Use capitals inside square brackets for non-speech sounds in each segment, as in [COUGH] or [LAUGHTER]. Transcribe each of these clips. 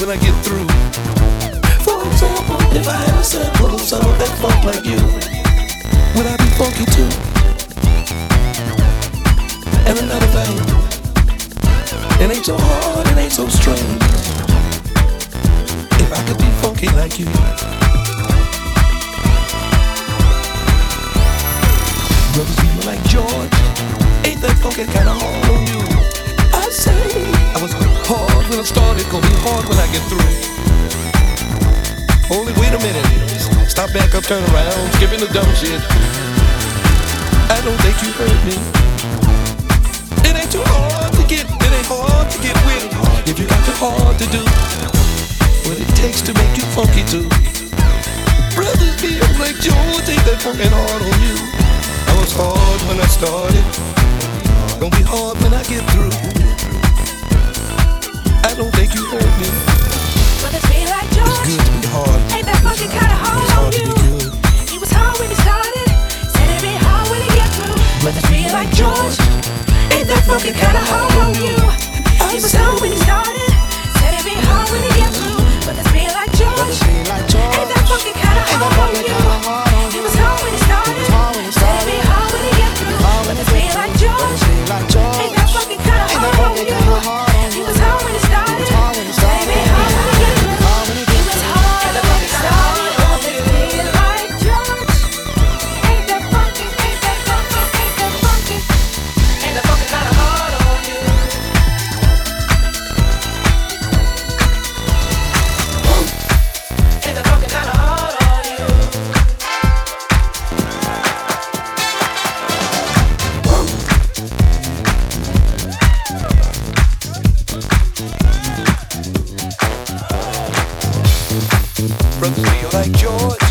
when I get through. For example, if I had a sample of some of that funk like you, would I be funky too? And another thing, it ain't so hard, it ain't so strange. If I could be funky like you. Brothers feel like George. Ain't that funky kinda hard on you? I say I was hard when I started, gonna be hard when I get through. Only wait a minute. Stop back up, turn around, skipping the dumb shit. I don't think you heard me. It ain't too hard to get, it ain't hard to get with. If you got too hard to do what it takes to make you funky too. Brothers feel like George, ain't that funkin' hard on you? I was hard when I started. Gonna be hard when I get through. I don't think you heard me. Brothers feel like It's George. good to be hard. Ain't that funky kinda It's hard on you? He was hard when he started. Said it'd be hard when he get through. Brothers feel like George. Ain't that funky kinda hard on you? He was hard when he started. Said it'd be hard when he get through. Brothers feel like George. Ain't that funky kinda like George.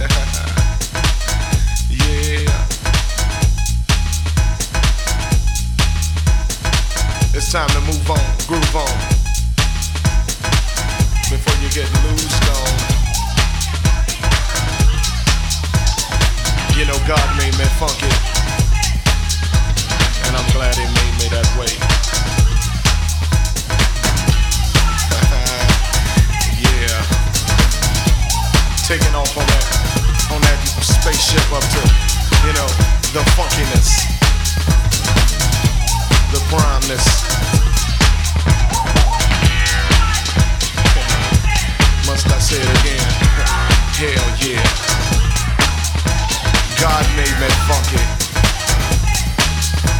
Yeah. It's time to move on, groove on. Before you get loose on. You know God made me funky. And I'm glad he made me that way. Taking off on that on that spaceship up to, you know, the funkiness. The primeness. Must I say it again? Hell yeah. God made me funky.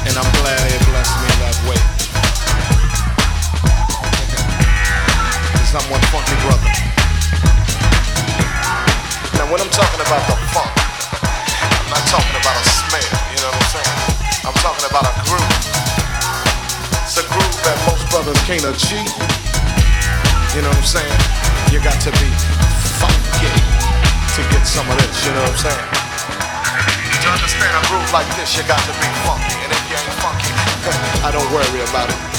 And I'm glad he blessed me that way. Cause I'm one funky brother. When I'm talking about the funk, I'm not talking about a smell, you know what I'm saying? I'm talking about a groove. It's a groove that most brothers can't achieve. You know what I'm saying? You got to be funky to get some of this, you know what I'm saying? To understand a groove like this, you got to be funky. And if you ain't funky, [LAUGHS] I don't worry about it.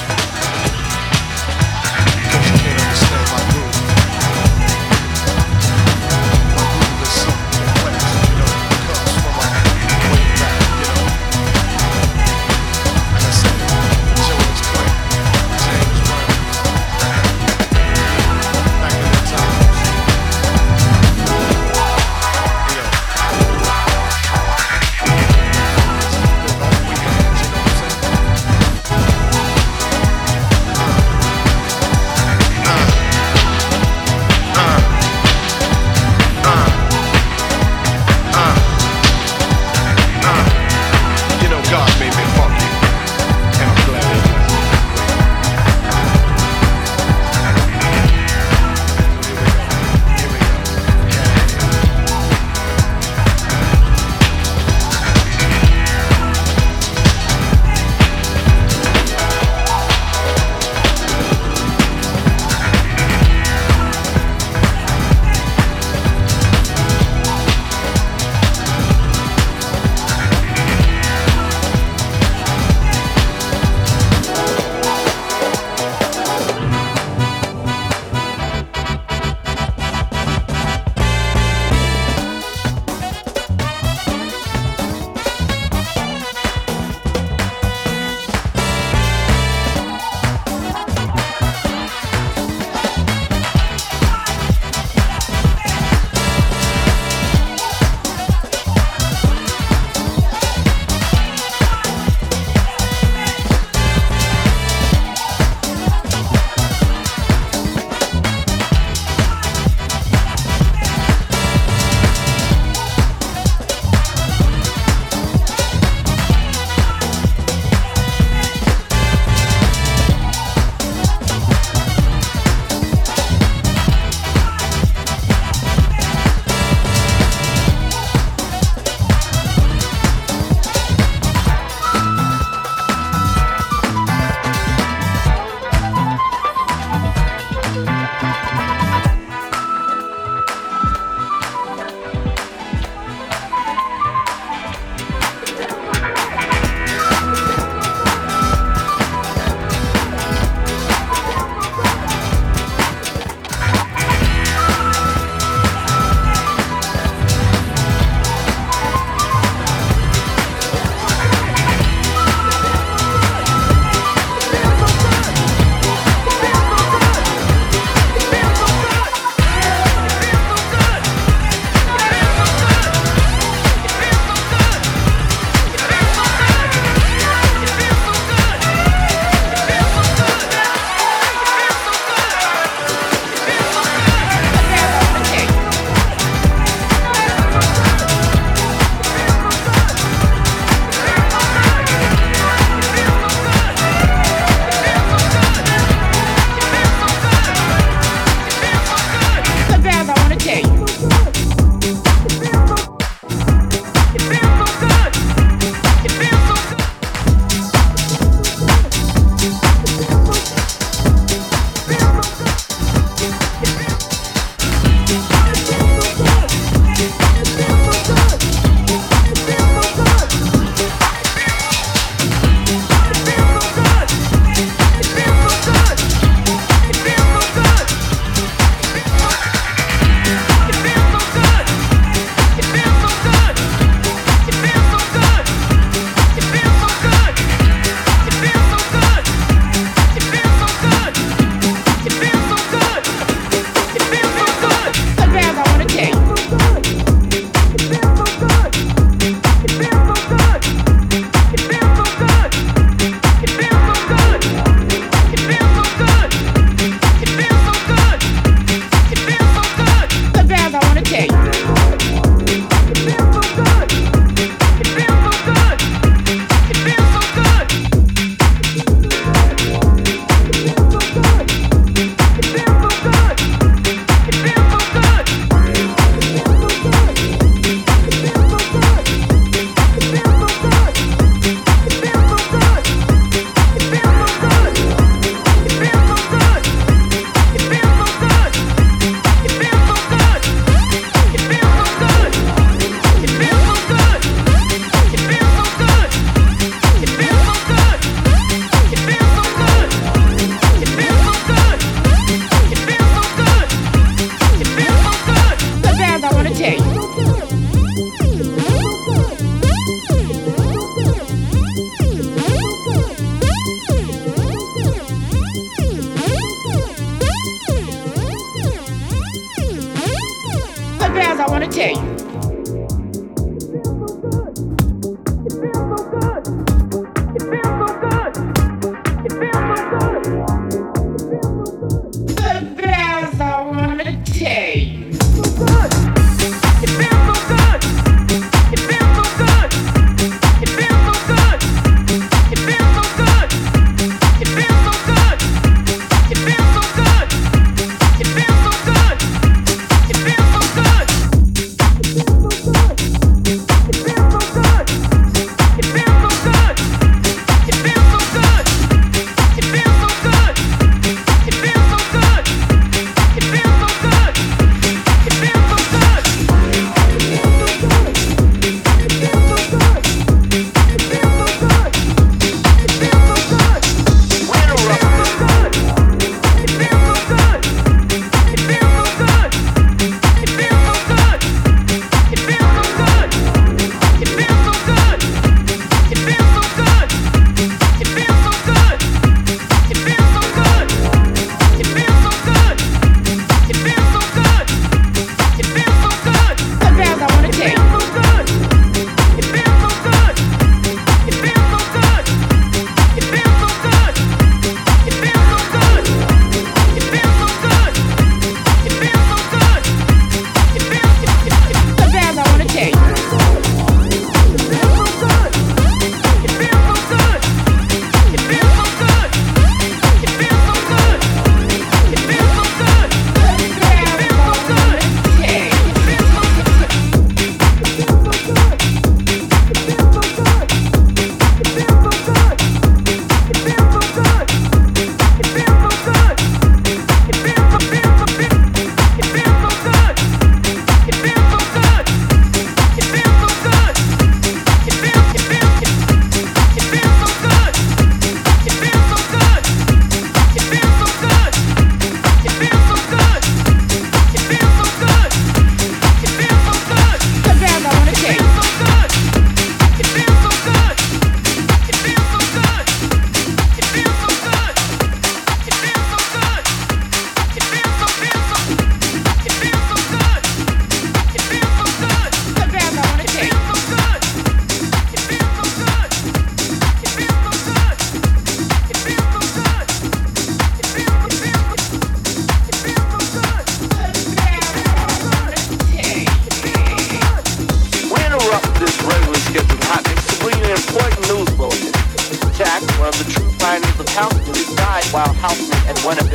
One of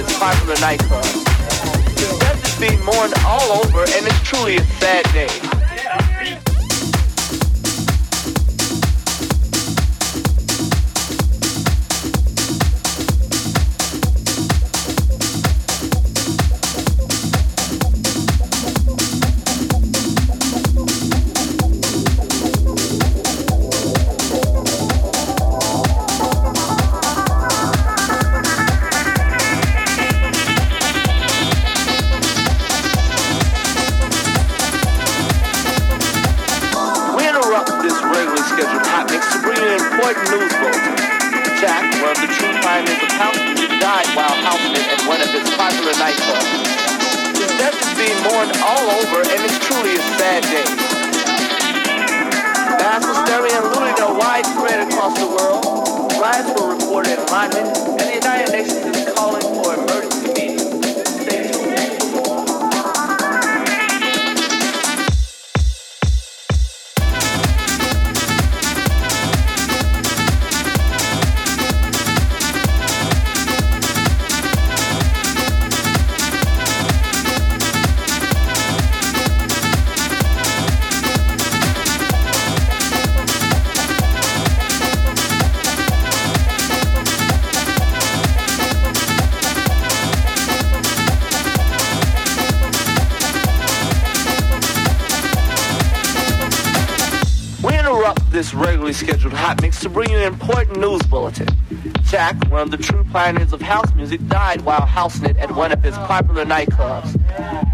the true pioneers of house music, died while housing it at one of his popular nightclubs.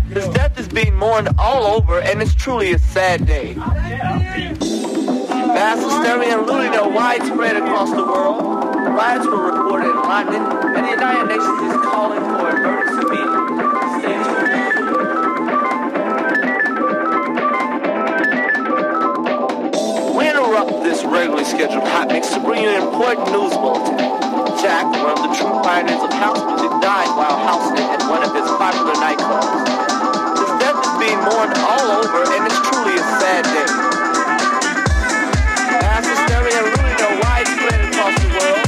His death is being mourned all over, and it's truly a sad day. Mass hysteria and looting are widespread across the world. Riots were reported in London, and the United Nations is calling for emergency meetings. Regularly scheduled hot mix to bring you an important news bulletin. Jack, one of the true pioneers of house music, died while housing at one of his popular nightclubs. His death is being mourned all over, and it's truly a sad day. Mass hysteria really no widespread across the world.